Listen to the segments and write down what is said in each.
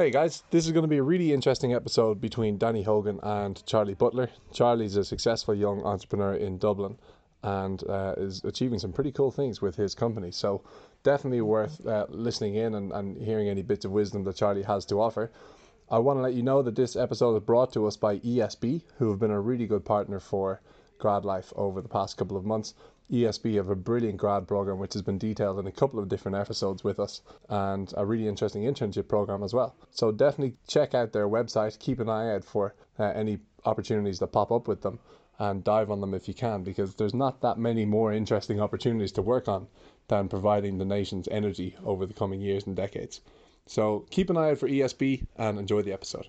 Hey guys, this is going to be a really interesting episode between Danny Hogan and Charlie Butler. Charlie's a successful young entrepreneur in Dublin and uh, is achieving some pretty cool things with his company. So, definitely worth uh, listening in and, and hearing any bits of wisdom that Charlie has to offer. I want to let you know that this episode is brought to us by ESB, who have been a really good partner for Grad Life over the past couple of months. ESB have a brilliant grad program which has been detailed in a couple of different episodes with us and a really interesting internship program as well. So definitely check out their website, keep an eye out for uh, any opportunities that pop up with them and dive on them if you can because there's not that many more interesting opportunities to work on than providing the nation's energy over the coming years and decades. So keep an eye out for ESB and enjoy the episode.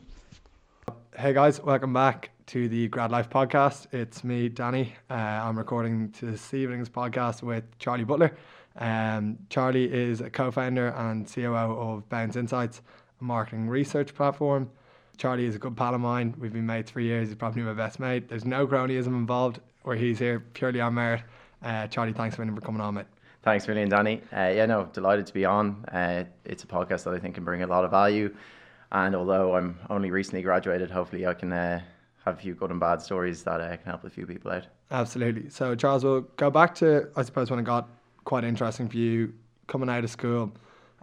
Hey guys, welcome back to the Grad Life podcast. It's me, Danny. Uh, I'm recording this evening's podcast with Charlie Butler. Um, Charlie is a co-founder and COO of Bounce Insights, a marketing research platform. Charlie is a good pal of mine. We've been mates for years. He's probably my best mate. There's no cronyism involved, where he's here purely on merit. Uh, Charlie, thanks for coming on, mate. Thanks, million, Danny. Uh, yeah, no, delighted to be on. Uh, it's a podcast that I think can bring a lot of value and although I'm only recently graduated, hopefully I can uh, have a few good and bad stories that uh, can help a few people out. Absolutely. So, Charles, we'll go back to, I suppose, when it got quite interesting for you coming out of school.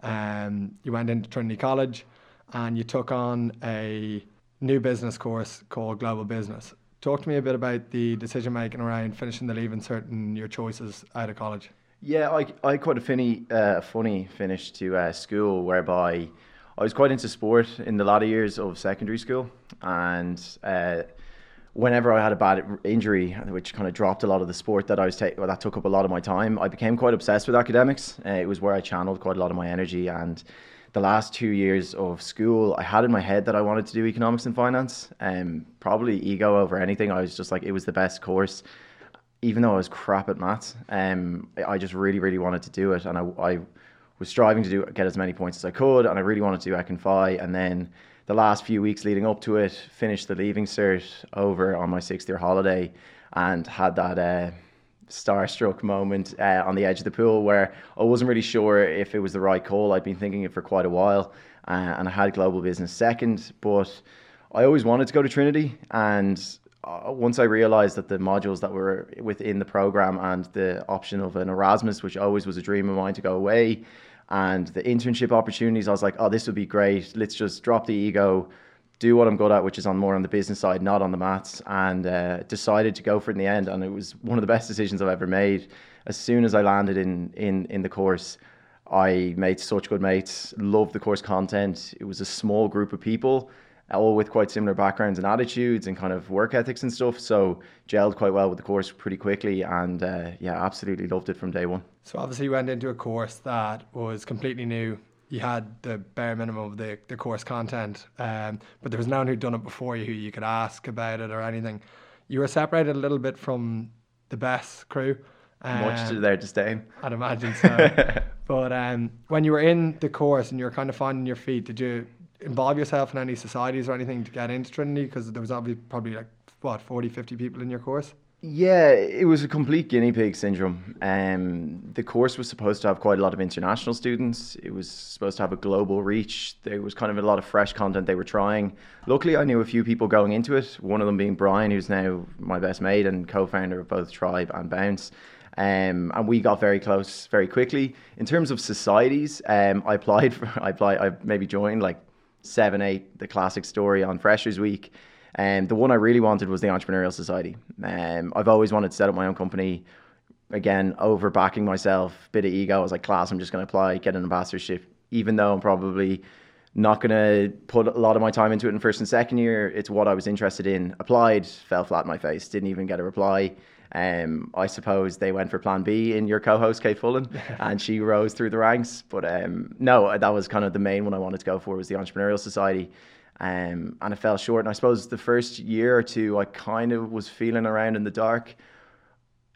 Um, you went into Trinity College and you took on a new business course called Global Business. Talk to me a bit about the decision making around finishing the leaving cert and your choices out of college. Yeah, I, I quite a funny, uh, funny finish to uh, school whereby I was quite into sport in the latter years of secondary school, and uh, whenever I had a bad injury, which kind of dropped a lot of the sport that I was taking, that took up a lot of my time, I became quite obsessed with academics. Uh, it was where I channeled quite a lot of my energy, and the last two years of school, I had in my head that I wanted to do economics and finance. Um, probably ego over anything. I was just like, it was the best course even though I was crap at maths, um, I just really, really wanted to do it, and I, I was striving to do get as many points as I could, and I really wanted to do Phi. And then the last few weeks leading up to it, finished the leaving cert over on my sixth year holiday, and had that uh, starstruck moment uh, on the edge of the pool where I wasn't really sure if it was the right call. I'd been thinking it for quite a while, uh, and I had global business second, but I always wanted to go to Trinity, and uh, once I realized that the modules that were within the program and the option of an Erasmus, which always was a dream of mine to go away, and the internship opportunities, I was like, oh, this would be great. Let's just drop the ego, do what I'm good at, which is on more on the business side, not on the maths, and uh, decided to go for it in the end. And it was one of the best decisions I've ever made. As soon as I landed in in in the course, I made such good mates. Loved the course content. It was a small group of people all with quite similar backgrounds and attitudes and kind of work ethics and stuff. So gelled quite well with the course pretty quickly, and uh, yeah, absolutely loved it from day one. So obviously you went into a course that was completely new. You had the bare minimum of the, the course content, um, but there was no one who'd done it before you who you could ask about it or anything. You were separated a little bit from the best crew. Um, Much to their disdain. I'd imagine so. but um, when you were in the course and you were kind of finding your feet, did you involve yourself in any societies or anything to get into Trinity? Because there was obviously probably like what 40, 50 people in your course. Yeah, it was a complete guinea pig syndrome. Um, the course was supposed to have quite a lot of international students. It was supposed to have a global reach. There was kind of a lot of fresh content they were trying. Luckily, I knew a few people going into it. One of them being Brian, who's now my best mate and co-founder of both Tribe and Bounce. Um, and we got very close very quickly. In terms of societies, um, I applied for, I applied, I maybe joined like seven, eight, the classic story on Freshers Week. And um, the one I really wanted was the Entrepreneurial Society. Um, I've always wanted to set up my own company. Again, over backing myself, bit of ego. I was like, class, I'm just going to apply, get an ambassadorship, even though I'm probably not going to put a lot of my time into it in first and second year. It's what I was interested in. Applied, fell flat in my face, didn't even get a reply. Um, I suppose they went for Plan B in your co-host Kate Fullen, and she rose through the ranks. But um, no, that was kind of the main one I wanted to go for was the Entrepreneurial Society, um, and it fell short. And I suppose the first year or two, I kind of was feeling around in the dark.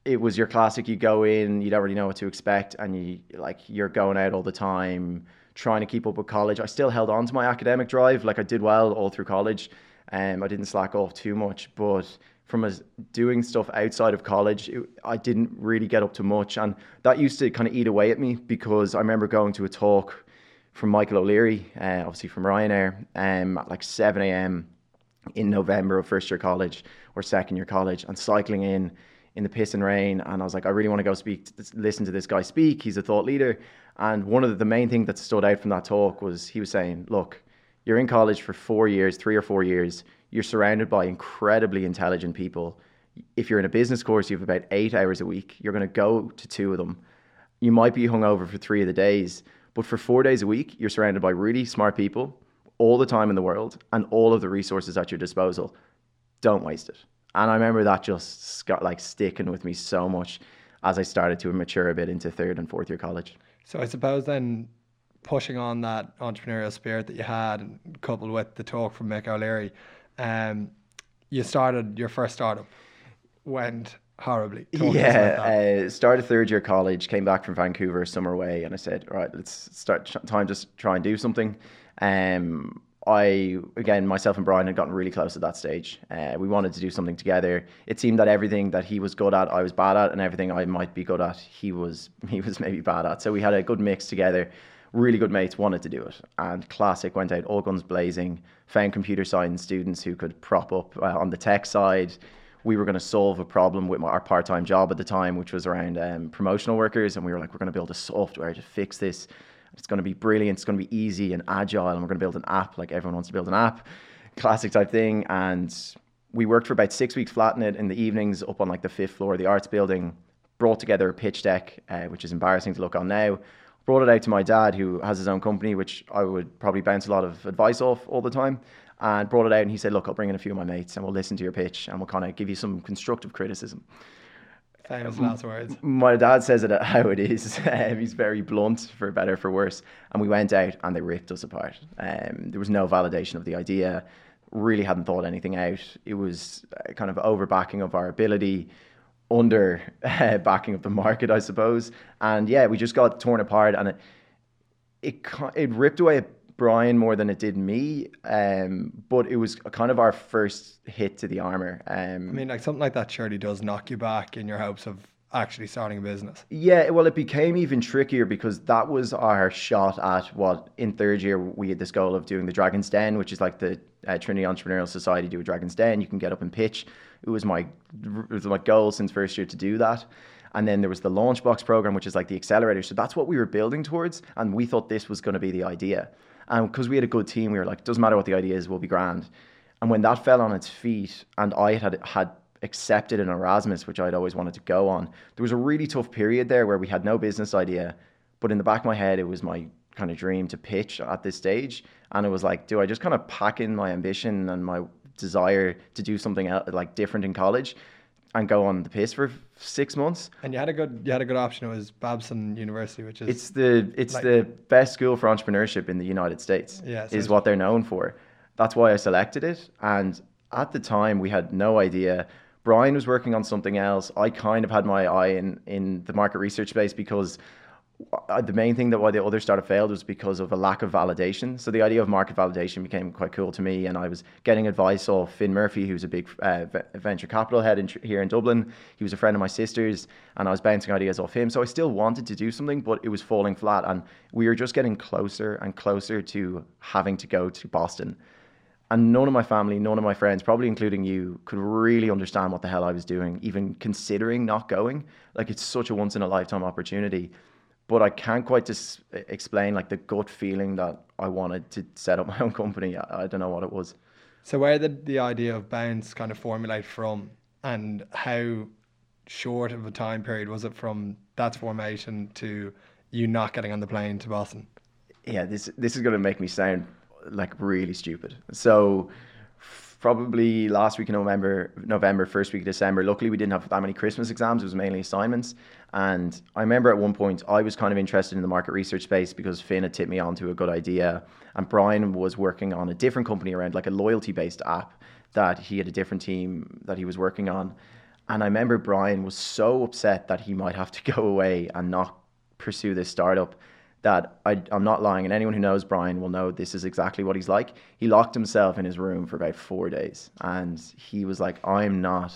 It was your classic. You go in, you don't really know what to expect, and you like you're going out all the time, trying to keep up with college. I still held on to my academic drive, like I did well all through college. Um, I didn't slack off too much, but from us doing stuff outside of college, it, I didn't really get up to much, and that used to kind of eat away at me because I remember going to a talk from Michael O'Leary, uh, obviously from Ryanair, um, at like 7 a.m. in November of first year college or second year college, and cycling in in the piss and rain. And I was like, I really want to go speak, listen to this guy speak. He's a thought leader. And one of the, main thing that stood out from that talk was he was saying, look, you're in college for four years, three or four years. You're surrounded by incredibly intelligent people. If you're in a business course, you have about eight hours a week. You're going to go to two of them. You might be hungover for three of the days, but for four days a week, you're surrounded by really smart people all the time in the world and all of the resources at your disposal. Don't waste it. And I remember that just got like sticking with me so much as I started to mature a bit into third and fourth year college. So I suppose then pushing on that entrepreneurial spirit that you had, coupled with the talk from Mick O'Leary, um, you started your first startup. Went horribly. Talk yeah, uh, started third year college, came back from Vancouver summer way, and I said, all right, let's start time just try and do something. Um, I again myself and Brian had gotten really close at that stage. Uh, we wanted to do something together. It seemed that everything that he was good at, I was bad at, and everything I might be good at, he was he was maybe bad at. So we had a good mix together. Really good mates wanted to do it, and Classic went out all guns blazing. Found computer science students who could prop up uh, on the tech side. We were going to solve a problem with our part-time job at the time, which was around um, promotional workers, and we were like, we're going to build a software to fix this it's going to be brilliant. It's going to be easy and agile, and we're going to build an app like everyone wants to build an app, classic type thing. And we worked for about six weeks flattening it in the evenings up on like the fifth floor of the arts building. Brought together a pitch deck, uh, which is embarrassing to look on now. Brought it out to my dad, who has his own company, which I would probably bounce a lot of advice off all the time. And brought it out, and he said, "Look, I'll bring in a few of my mates, and we'll listen to your pitch, and we'll kind of give you some constructive criticism." Famous last words. My dad says it how it is. Um, he's very blunt, for better for worse. And we went out and they ripped us apart. Um, there was no validation of the idea. Really hadn't thought anything out. It was kind of over backing of our ability, under uh, backing of the market, I suppose. And yeah, we just got torn apart, and it it it ripped away Brian more than it did me. Um, but it was kind of our first hit to the armor. Um, I mean, like something like that surely does knock you back in your hopes of actually starting a business. Yeah, well, it became even trickier because that was our shot at what in third year we had this goal of doing the Dragon's Den, which is like the uh, Trinity Entrepreneurial Society do a Dragon's Den. You can get up and pitch. It was my it was my goal since first year to do that. And then there was the Launchbox program, which is like the accelerator. So that's what we were building towards, and we thought this was going to be the idea. And because we had a good team, we were like, doesn't matter what the idea is, we'll be grand. And when that fell on its feet, and I had had accepted an Erasmus, which I'd always wanted to go on, there was a really tough period there where we had no business idea. But in the back of my head, it was my kind of dream to pitch at this stage. And it was like, do I just kind of pack in my ambition and my desire to do something else, like different in college? and go on the piss for six months. And you had a good you had a good option. It was Babson University, which is it's the it's like, the best school for entrepreneurship in the United States. Yeah, is what they're known for. That's why I selected it. And at the time, we had no idea. Brian was working on something else. I kind of had my eye in in the market research space because the main thing that why the other startup failed was because of a lack of validation. So the idea of market validation became quite cool to me, and I was getting advice off Finn Murphy, who's a big uh, venture capital head in, here in Dublin. He was a friend of my sister's, and I was bouncing ideas off him. So I still wanted to do something, but it was falling flat, and we were just getting closer and closer to having to go to Boston. And none of my family, none of my friends, probably including you, could really understand what the hell I was doing, even considering not going. Like it's such a once in a lifetime opportunity but I can't quite just explain like the gut feeling that I wanted to set up my own company. I, I don't know what it was. So where did the idea of Bounce kind of formulate from, and how short of a time period was it from that formation to you not getting on the plane to Boston? Yeah, this this is going to make me sound like really stupid. So probably last week in November, November, first week of December. Luckily, we didn't have that many Christmas exams. It was mainly assignments. And I remember at one point, I was kind of interested in the market research space because Finn had tipped me onto a good idea. And Brian was working on a different company around like a loyalty based app that he had a different team that he was working on. And I remember Brian was so upset that he might have to go away and not pursue this startup that I, am not lying, and anyone who knows Brian will know this is exactly what he's like. He locked himself in his room for about four days, and he was like, "I'm not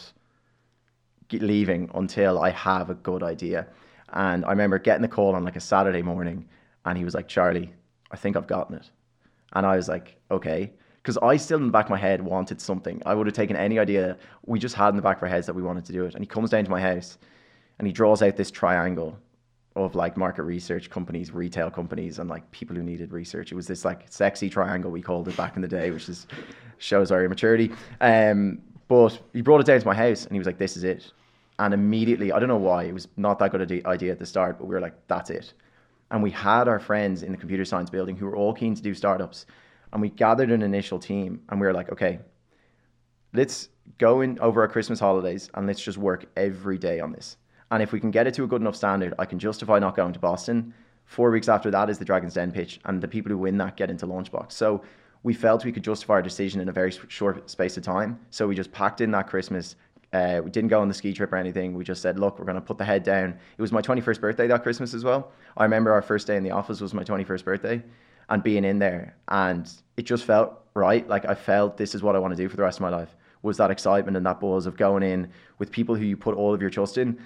leaving until I have a good idea." And I remember getting the call on like a Saturday morning, and he was like, "Charlie, I think I've gotten it. And I was like, okay. Because I still in the back of my head wanted something. I would have taken any idea we just had in the back of our heads that we wanted to do it. And he comes down to my house and he draws out this triangle of like market research companies, retail companies, and like people who needed research. It was this like sexy triangle we called it back in the day, which is shows our immaturity. Um, but he brought it down to my house and he was like, "This is it." And immediately, I don't know why, it was not that good idea at the start, but we were like, "That's it." And we had our friends in the computer science building who were all keen to do startups, and we gathered an initial team, and we were like, "Okay, let's go in over our Christmas holidays and let's just work every day on this." And if we can get it to a good enough standard, I can justify not going to Boston. Four weeks after that is the Dragon's Den pitch, and the people who win that get into Launchbox. So we felt we could justify our decision in a very short space of time. So we just packed in that Christmas. Uh, we didn't go on the ski trip or anything. We just said, look, we're going to put the head down. It was my 21st birthday that Christmas as well. I remember our first day in the office was my 21st birthday and being in there. And it just felt right. Like I felt this is what I want to do for the rest of my life was that excitement and that buzz of going in with people who you put all of your trust in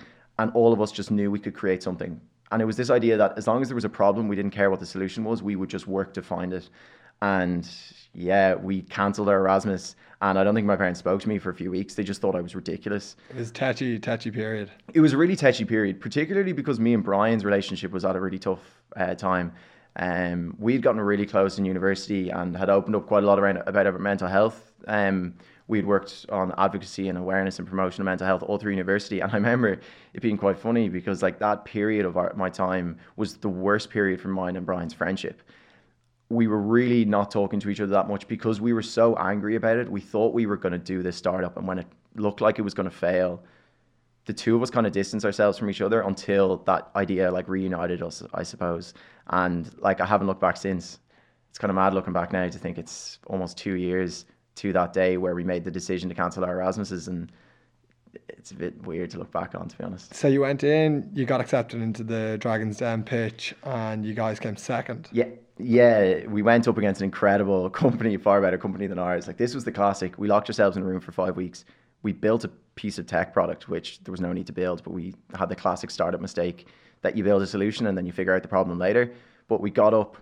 and all of us just knew we could create something. And it was this idea that as long as there was a problem, we didn't care what the solution was, we would just work to find it. And yeah, we cancelled our Erasmus, and I don't think my parents spoke to me for a few weeks. They just thought I was ridiculous. It was touchy, touchy period. It was a really touchy period, particularly because me and Brian's relationship was at a really tough uh, time. Um, we'd gotten really close in university and had opened up quite a lot around about our mental health. Um, we'd worked on advocacy and awareness and promotion of mental health all through university. And I remember it being quite funny because like that period of our, my time was the worst period for mine and Brian's friendship. We were really not talking to each other that much because we were so angry about it. We thought we were going to do this startup, and when it looked like it was going to fail, the two of us kind of distanced ourselves from each other until that idea like reunited us, I suppose. And like I haven't looked back since. It's kind of mad looking back now to think it's almost two years to that day where we made the decision to cancel our Erasmuses and it's a bit weird to look back on to be honest. So you went in, you got accepted into the Dragons Den pitch and you guys came second. Yeah. Yeah, we went up against an incredible company, far better company than ours. Like this was the classic. We locked ourselves in a room for five weeks. We built a piece of tech product which there was no need to build, but we had the classic startup mistake that you build a solution and then you figure out the problem later. But we got up.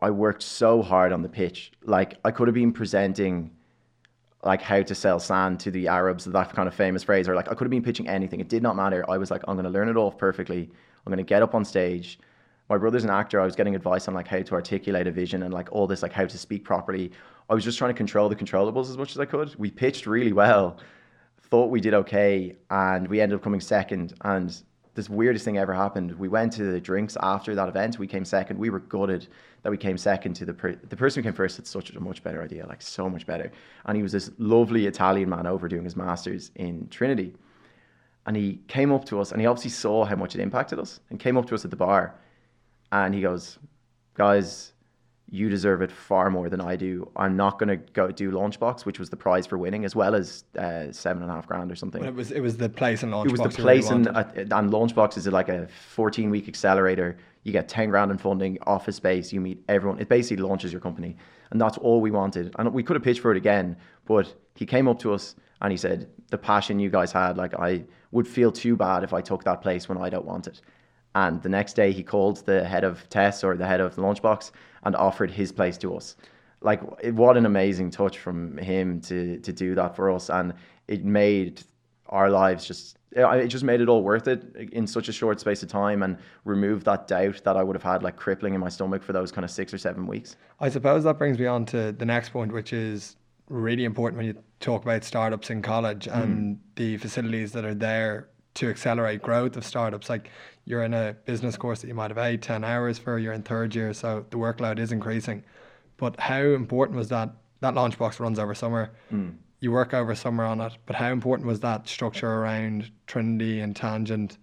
I worked so hard on the pitch. Like I could have been presenting like how to sell sand to the Arabs, that kind of famous phrase, or like I could have been pitching anything. It did not matter. I was like, I'm going to learn it off perfectly. I'm going to get up on stage. My brother's an actor. I was getting advice on like how to articulate a vision and like all this, like how to speak properly. I was just trying to control the controllables as much as I could. We pitched really well, thought we did okay, and we ended up coming second. And this weirdest thing ever happened. We went to the drinks after that event. We came second. We were gutted that we came second to the per- the person who came first. Had such a much better idea, like so much better. And he was this lovely Italian man over doing his masters in Trinity. And he came up to us, and he obviously saw how much it impacted us, and came up to us at the bar, and he goes, "Guys, you deserve it far more than I do. I'm not going to go do Launchbox, which was the prize for winning, as well as uh, seven and a half grand or something. Well, it was it was the place in Launchbox. It was the place really in, uh, and Launchbox is like a 14 week accelerator. You get 10 grand in funding, office space. You meet everyone. It basically launches your company, and that's all we wanted. And we could have pitched for it again, but he came up to us and he said, "The passion you guys had, like I would feel too bad if I took that place when I don't want it." And the next day, he called the head of TESS or the head of the Launchbox and offered his place to us. Like, what an amazing touch from him to to do that for us, and it made our lives just it just made it all worth it in such a short space of time and removed that doubt that I would have had like crippling in my stomach for those kind of six or seven weeks. I suppose that brings me on to the next point, which is really important when you talk about startups in college mm. and the facilities that are there to accelerate growth of startups. Like you're in a business course that you might have eight, 10 hours for, you're in third year, so the workload is increasing. But how important was that? That Launchbox runs over summer. Mm. You work over summer on it, but how important was that structure around Trinity and Tangent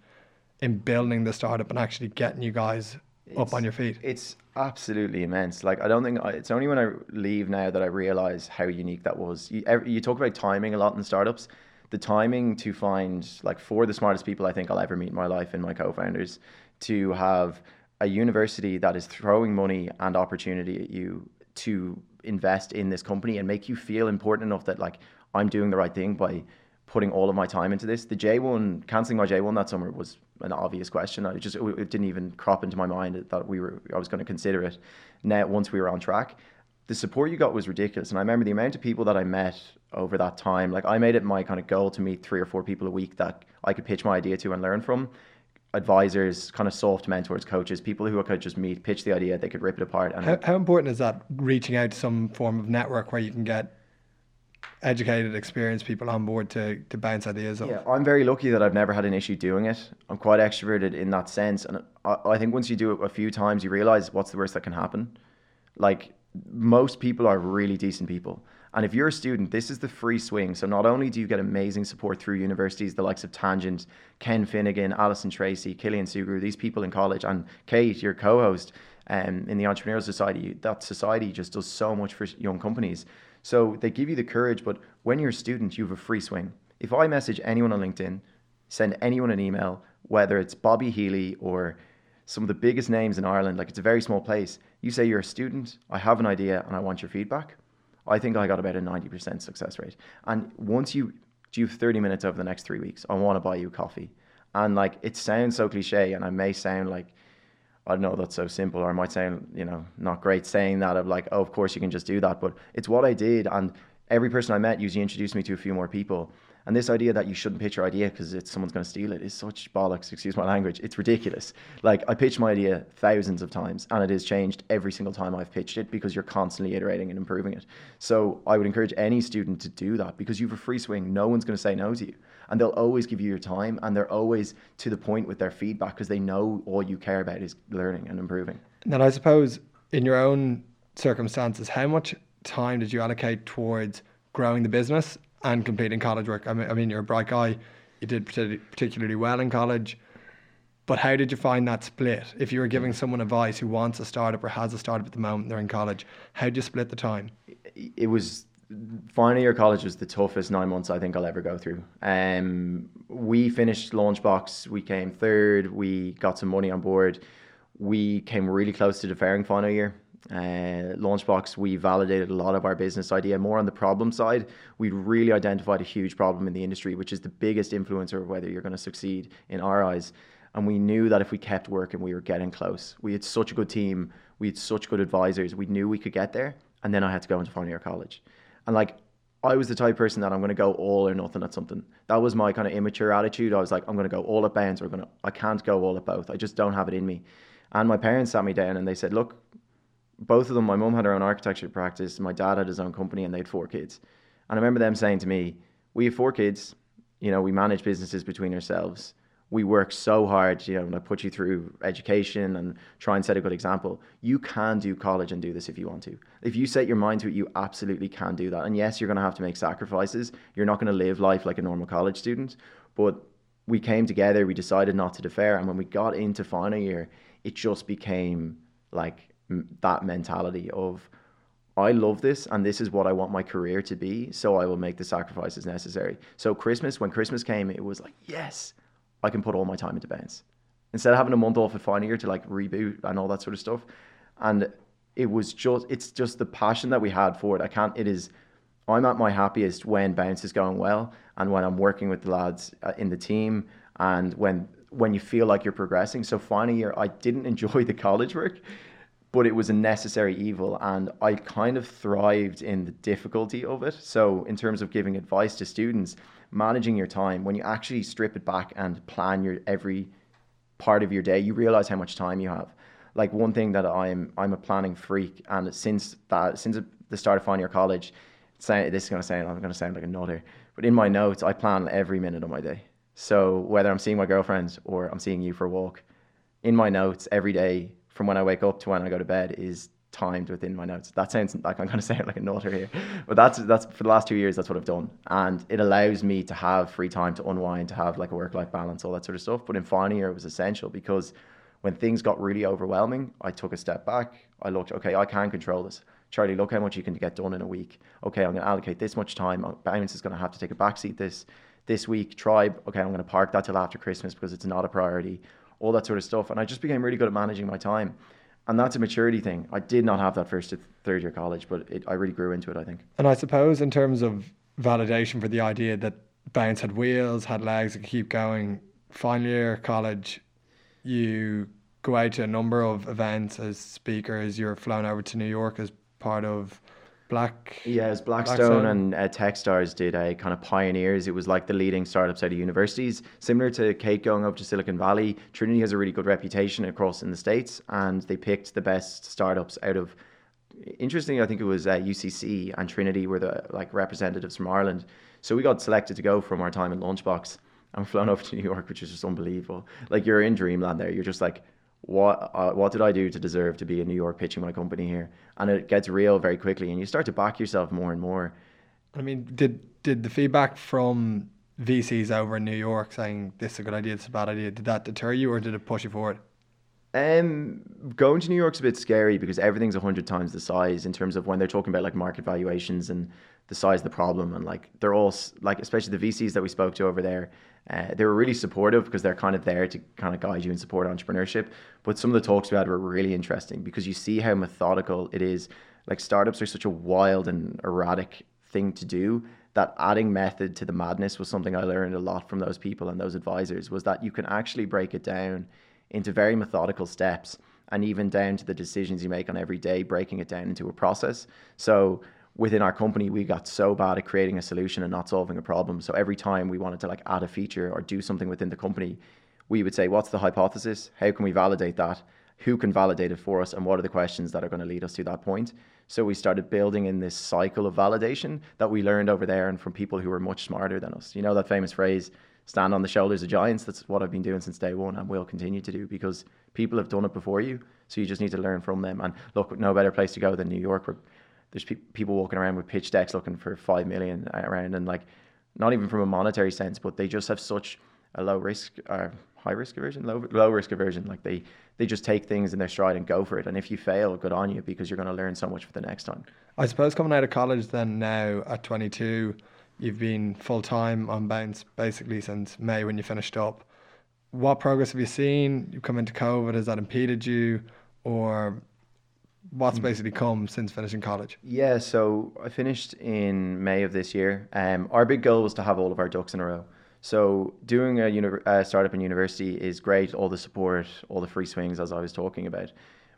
in building the startup and actually getting you guys it's, up on your feet? It's absolutely immense. Like I don't think I, it's only when I leave now that I realize how unique that was. You, you talk about timing a lot in startups the timing to find like for the smartest people I think I'll ever meet in my life and my co-founders to have a university that is throwing money and opportunity at you to invest in this company and make you feel important enough that like I'm doing the right thing by putting all of my time into this. The J1 canceling my J1 that summer was an obvious question. I just it didn't even crop into my mind that we were I was going to consider it. Now once we were on track, the support you got was ridiculous. And I remember the amount of people that I met over that time. Like I made it my kind of goal to meet three or four people a week that I could pitch my idea to and learn from. Advisors, kind of soft mentors, coaches, people who I could just meet, pitch the idea, they could rip it apart. And how, how important is that reaching out to some form of network where you can get educated, experienced people on board to, to bounce ideas off. Yeah, I'm very lucky that I've never had an issue doing it. I'm quite extroverted in that sense. And I, I think once you do it a few times, you realize what's the worst that can happen. Like, most people are really decent people. And if you're a student, this is the free swing. So not only do you get amazing support through universities, the likes of Tangent, Ken Finnegan, Alison Tracy, Killian Sugrue, these people in college, and Kate, your co-host um, in the Entrepreneurial Society, that society just does so much for young companies. So they give you the courage, but when you're a student, you have a free swing. If I message anyone on LinkedIn, send anyone an email, whether it's Bobby Healy or some of the biggest names in Ireland, like it's a very small place, you say you're a student, I have an idea, and I want your feedback. I think I got about a 90% success rate. And once you do 30 minutes over the next three weeks, I want to buy you coffee. And like it sounds so cliche, and I may sound like I don't know that's so simple, or I might sound, you know, not great saying that of like, oh, of course you can just do that. But it's what I did. And every person I met usually introduced me to a few more people. And this idea that you shouldn't pitch your idea because someone's going to steal it is such bollocks. Excuse my language. It's ridiculous. Like I pitched my idea thousands of times, and it has changed every single time I've pitched it because you're constantly iterating and improving it. So I would encourage any student to do that because you have a free swing. No one's going to say no to you, and they'll always give you your time, and they're always to the point with their feedback because they know all you care about is learning and improving. Then I suppose in your own circumstances, how much time did you allocate towards growing the business and completing college work. I mean, I mean, you're a bright guy. You did particularly well in college. But how did you find that split? If you were giving someone advice who wants a startup or has a startup at the moment, they're in college, how did you split the time? It was final year college was the toughest nine months I think I'll ever go through. Um, we finished Launchbox, we came third, we got some money on board. We came really close to deferring final year. Uh, Launchbox, we validated a lot of our business idea more on the problem side. We really identified a huge problem in the industry, which is the biggest influencer of whether you're going to succeed in our eyes. And we knew that if we kept working, we were getting close. We had such a good team, we had such good advisors. We knew we could get there. And then I had to go into final year college. And like, I was the type person that I'm going to go all or nothing at something. That was my kind of immature attitude. I was like, I'm going to go all at Bounce or going to, I can't go all at both. I just don't have it in me. And my parents sat me down and they said, look, both of them, my mum had her own architecture practice, my dad had his own company, and they had four kids. And I remember them saying to me, "We have four kids. You know, we manage businesses between ourselves. We work so hard. You know, and I put you through education and try and set a good example. You can do college and do this if you want to. If you set your mind to it, you absolutely can do that. And yes, you're going to have to make sacrifices. You're not going to live life like a normal college student, but." We came together, we decided not to defer, and when we got into final year, it just became like that mentality of I love this and this is what I want my career to be, so I will make the sacrifices necessary. So Christmas, when Christmas came, it was like, yes, I can put all my time into bounce. Instead of having a month off at final year to like reboot and all that sort of stuff. And it was just it's just the passion that we had for it. I can't it is I'm at my happiest when bounce is going well and when I'm working with the lads uh, in the team and when when you feel like you're progressing. So final year I didn't enjoy the college work but it was a necessary evil and i kind of thrived in the difficulty of it. So in terms of giving advice to students managing your time when you actually strip it back and plan your every part of your day you realize how much time you have. Like one thing that i'm i'm a planning freak and since that since the start of final year college say this is going to sound i'm going to sound like a nutter but in my notes i plan every minute of my day. So whether i'm seeing my girlfriends or i'm seeing you for a walk in my notes every day from when I wake up to when I go to bed is timed within my notes. That sounds like I'm going to sound like a nutter here, but that's that's for the last two years. That's what I've done, and it allows me to have free time to unwind, to have like a work life balance, all that sort of stuff. But in final year, it was essential because when things got really overwhelming, I took a step back. I looked, okay, I can control this. Charlie, look how much you can get done in a week. Okay, I'm going to allocate this much time. Bounce is going to have to take a backseat this this week. Tribe, okay, I'm going to park that till after Christmas because it's not a priority all that sort of stuff. And I just became really good at managing my time. And that's a maturity thing. I did not have that first to third year college, but it, I really grew into it, I think. And I suppose, in terms of validation for the idea that Bounce had wheels, had legs, could keep going. Final year college, you go out to a number of events as speakers. You're flown over to New York as part of Black. Yeah, it was Blackstone, Blackstone. and uh, Techstars did a kind of pioneers. It was like the leading startups out of universities, similar to Kate going up to Silicon Valley. Trinity has a really good reputation across in the states, and they picked the best startups out of. Interestingly, I think it was uh, UCC and Trinity were the like representatives from Ireland. So we got selected to go from our time in Launchbox and flown over to New York, which is just unbelievable. Like you're in dreamland there. You're just like, what uh, what did I do to deserve to be in New York pitching my company here? And it gets real very quickly, and you start to back yourself more and more. I mean, did did the feedback from VCs over in New York saying this is a good idea, this is a bad idea, did that deter you or did it push you forward? Um, going to New York's a bit scary because everything's a hundred times the size in terms of when they're talking about like market valuations and the size of the problem, and like they're all like, especially the VCs that we spoke to over there, uh, they were really supportive because they're kind of there to kind of guide you and support entrepreneurship. But some of the talks we had were really interesting because you see how methodical it is. Like startups are such a wild and erratic thing to do that adding method to the madness was something I learned a lot from those people and those advisors was that you can actually break it down into very methodical steps and even down to the decisions you make on every day, breaking it down into a process. So within our company, we got so bad at creating a solution and not solving a problem. So every time we wanted to like add a feature or do something within the company, we would say, what's the hypothesis? How can we validate that? Who can validate it for us? And what are the questions that are going to lead us to that point? So we started building in this cycle of validation that we learned over there and from people who were much smarter than us. You know that famous phrase, stand on the shoulders of giants? That's what I've been doing since day one and will continue to do because people have done it before you. So you just need to learn from them. And look, no better place to go than New York where there's pe- people walking around with pitch decks looking for 5 million around and like, not even from a monetary sense, but they just have such a low risk or high risk aversion, low, low risk aversion. Like they, they just take things in their stride and go for it. And if you fail, good on you because you're going to learn so much for the next time. I suppose coming out of college then now at 22, you've been full time on Bounce basically since May when you finished up. What progress have you seen? You've come into COVID, has that impeded you? Or what's basically come since finishing college? Yeah, so I finished in May of this year. Um, our big goal was to have all of our ducks in a row. So doing a, uni- a startup in university is great, all the support, all the free swings, as I was talking about.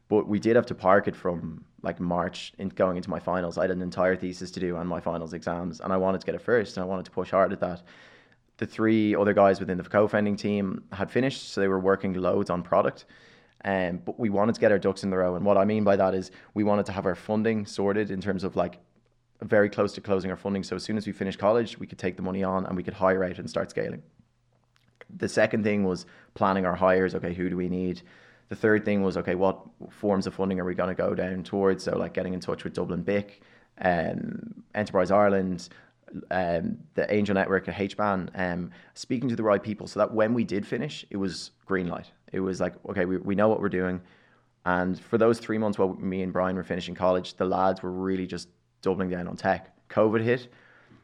But we did have to park it from like March in going into my finals. I had an entire thesis to do and my finals exams, and I wanted to get it first, and I wanted to push hard at that. The three other guys within the co-founding team had finished, so they were working loads on product. Um, but we wanted to get our ducks in the row, and what I mean by that is we wanted to have our funding sorted in terms of like very close to closing our funding. So as soon as we finished college, we could take the money on and we could hire out and start scaling. The second thing was planning our hires. Okay, who do we need? The third thing was okay, what forms of funding are we going to go down towards? So like getting in touch with Dublin BIC, um, Enterprise Ireland, um, the Angel Network at HBAN, um, speaking to the right people, so that when we did finish, it was green light. It was like okay, we we know what we're doing. And for those three months while me and Brian were finishing college, the lads were really just doubling down on tech. COVID hit,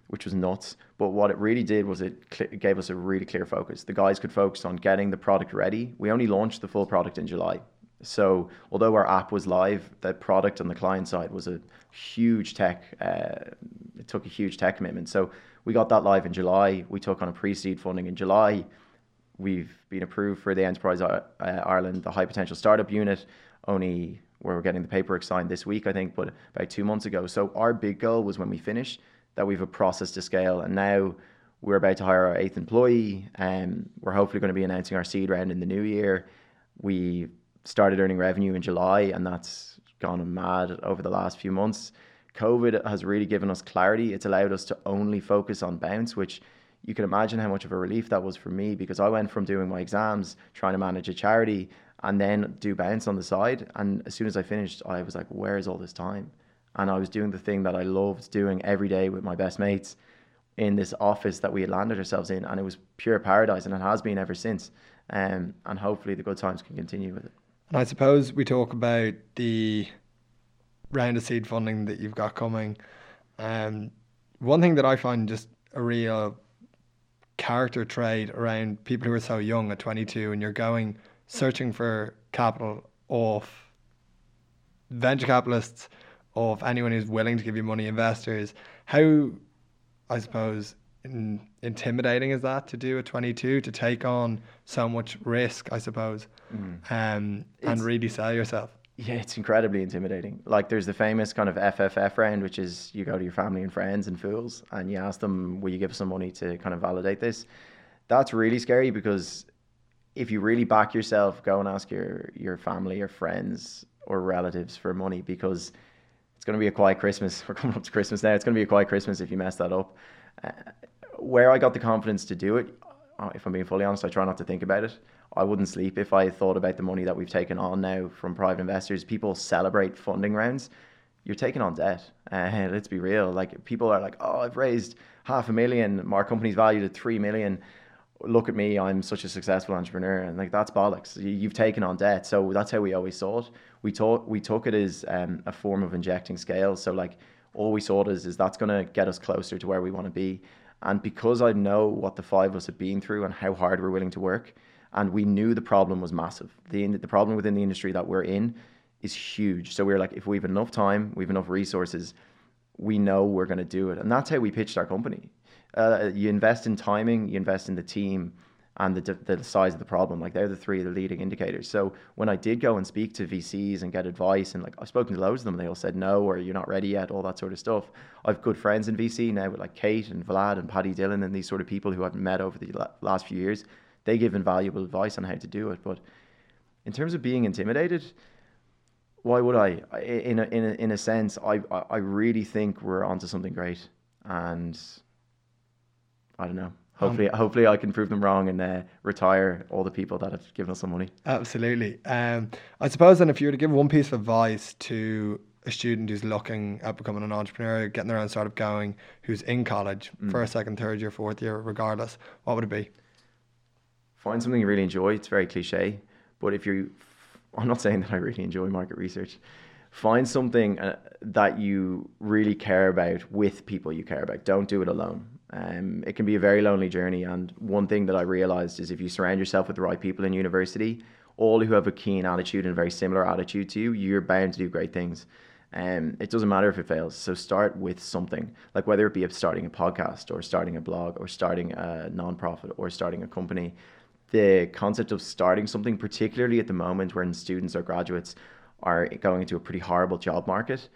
which was nuts. But what it really did was it, cl- it gave us a really clear focus. The guys could focus on getting the product ready. We only launched the full product in July. So although our app was live, the product on the client side was a huge tech. Uh, it took a huge tech commitment. So we got that live in July. We took on a pre-seed funding in July. We've been approved for the Enterprise uh, Ireland, the High Potential Startup Unit. Only where we're getting the paperwork signed this week, I think, but about two months ago. So our big goal was when we finish that we've a process to scale, and now we're about to hire our eighth employee, and we're hopefully going to be announcing our seed round in the new year. We started earning revenue in July, and that's gone mad over the last few months. COVID has really given us clarity. It's allowed us to only focus on bounce, which you can imagine how much of a relief that was for me because I went from doing my exams, trying to manage a charity, and then do bounce on the side. And as soon as I finished, I was like, where is all this time? And I was doing the thing that I loved doing every day with my best mates in this office that we had landed ourselves in. And it was pure paradise, and it has been ever since. Um, and hopefully the good times can continue with it. And I suppose we talk about the round of seed funding that you've got coming. Um, one thing that I find just a real character trait around people who are so young at 22 and you're going searching for capital off venture capitalists, of anyone who's willing to give you money, investors. How, I suppose, intimidating is that to do at 22 to take on so much risk, I suppose, um, and really sell yourself? Yeah, it's incredibly intimidating. Like there's the famous kind of FFF round, which is you go to your family and friends and fools and you ask them, will you give us some money to kind of validate this? That's really scary because if you really back yourself, go and ask your, your family or friends or relatives for money because it's going to be a quiet Christmas. We're coming up to Christmas now. It's going to be a quiet Christmas if you mess that up. Where I got the confidence to do it, uh, if I'm being fully honest, I try not to think about it. I wouldn't sleep if I thought about the money that we've taken on now from private investors. People celebrate funding rounds. You're taking on debt. Uh, let's be real. Like people are like, oh, I've raised half a million. My company's valued at three million. Look at me, I'm such a successful entrepreneur, and like that's bollocks. You- You've taken on debt, so that's how we always saw it. We thought we took it as um, a form of injecting scale. So like all we saw it as is that's going to get us closer to where we want to be. And because I know what the five of us have been through and how hard we're willing to work, and we knew the problem was massive. The the problem within the industry that we're in is huge. So we were like, if we have enough time, we have enough resources, we know we're going to do it. And that's how we pitched our company. Uh, you invest in timing, you invest in the team, and the, the size of the problem. Like they're the three of the leading indicators. So when I did go and speak to VCs and get advice, and like I've spoken to loads of them, they all said no, or you're not ready yet, all that sort of stuff. I've good friends in VC now with like Kate and Vlad and Paddy Dillon and these sort of people who I've met over the la- last few years. They give invaluable advice on how to do it. But in terms of being intimidated, why would I? In a, in a, in a sense, I I really think we're onto something great, and I don't know. Hopefully, hopefully I can prove them wrong and uh, retire all the people that have given us some money. Absolutely. Um, I suppose then if you were to give one piece of advice to a student who's looking at becoming an entrepreneur, getting their own startup going, who's in college, first, second, third year, fourth year, regardless, what would it be? Find something you really enjoy. It's very cliche, but if you, I'm not saying that I really enjoy market research. Find something uh, that you really care about with people you care about. Don't do it alone. Um, it can be a very lonely journey. And one thing that I realized is if you surround yourself with the right people in university, all who have a keen attitude and a very similar attitude to you, you're bound to do great things. Um, it doesn't matter if it fails. So start with something, like whether it be starting a podcast or starting a blog or starting a nonprofit or starting a company. The concept of starting something, particularly at the moment when students or graduates are going into a pretty horrible job market,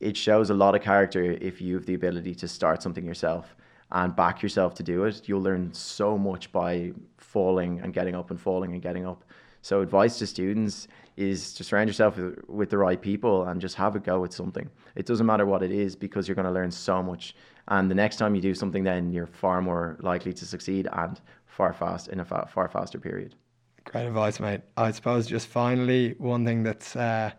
it shows a lot of character if you have the ability to start something yourself and back yourself to do it. You'll learn so much by falling and getting up and falling and getting up. So advice to students is to surround yourself with, the right people and just have a go at something. It doesn't matter what it is because you're going to learn so much. And the next time you do something, then you're far more likely to succeed and far fast in a fa- far faster period. Great advice, mate. I suppose just finally, one thing that's uh,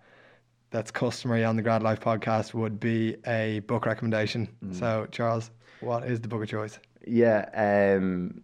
that's customary on the Grad Life podcast would be a book recommendation. So, Charles, what is the book of choice? Yeah. Um,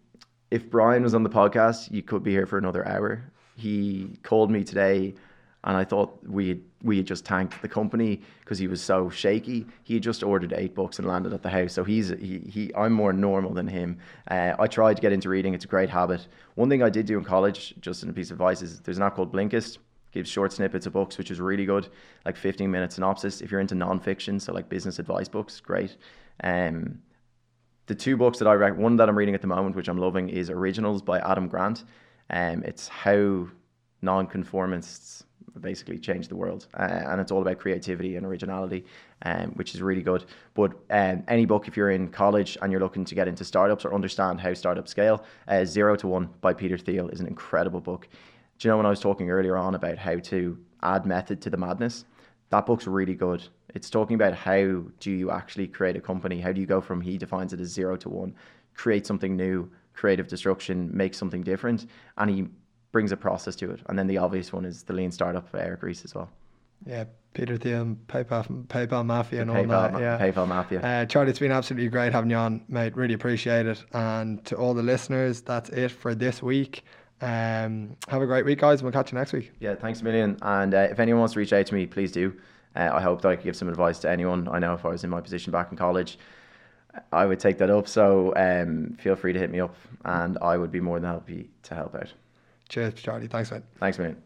if Brian was on the podcast, you could be here for another hour. He called me today, and I thought we had, we had just tanked the company because he was so shaky. He had just ordered eight books and landed at the house. So he's he, he I'm more normal than him. Uh, I tried to get into reading. It's a great habit. One thing I did do in college, just in a piece of advice, is there's an app called Blinkist. Gives short snippets of books, which is really good, like 15 minute synopsis. If you're into nonfiction, so like business advice books, great. Um, the two books that I rec- one that I'm reading at the moment, which I'm loving, is Originals by Adam Grant. Um, it's how nonconformists basically change the world, uh, and it's all about creativity and originality, um, which is really good. But um, any book, if you're in college and you're looking to get into startups or understand how startups scale, uh, Zero to One by Peter Thiel is an incredible book. Do you know when I was talking earlier on about how to add method to the madness? That book's really good. It's talking about how do you actually create a company? How do you go from he defines it as zero to one, create something new, creative destruction, make something different, and he brings a process to it. And then the obvious one is the lean startup by Eric Ries as well. Yeah, Peter Thiel, PayPal, PayPal Mafia, and all PayPal, that. Yeah, PayPal Mafia. Uh, Charlie, it's been absolutely great having you on, mate. Really appreciate it. And to all the listeners, that's it for this week. Um, have a great week, guys. We'll catch you next week. Yeah, thanks a million. And uh, if anyone wants to reach out to me, please do. Uh, I hope that I could give some advice to anyone. I know if I was in my position back in college, I would take that up. So um, feel free to hit me up, and I would be more than happy to help out. Cheers, Charlie. Thanks, mate. Thanks, man.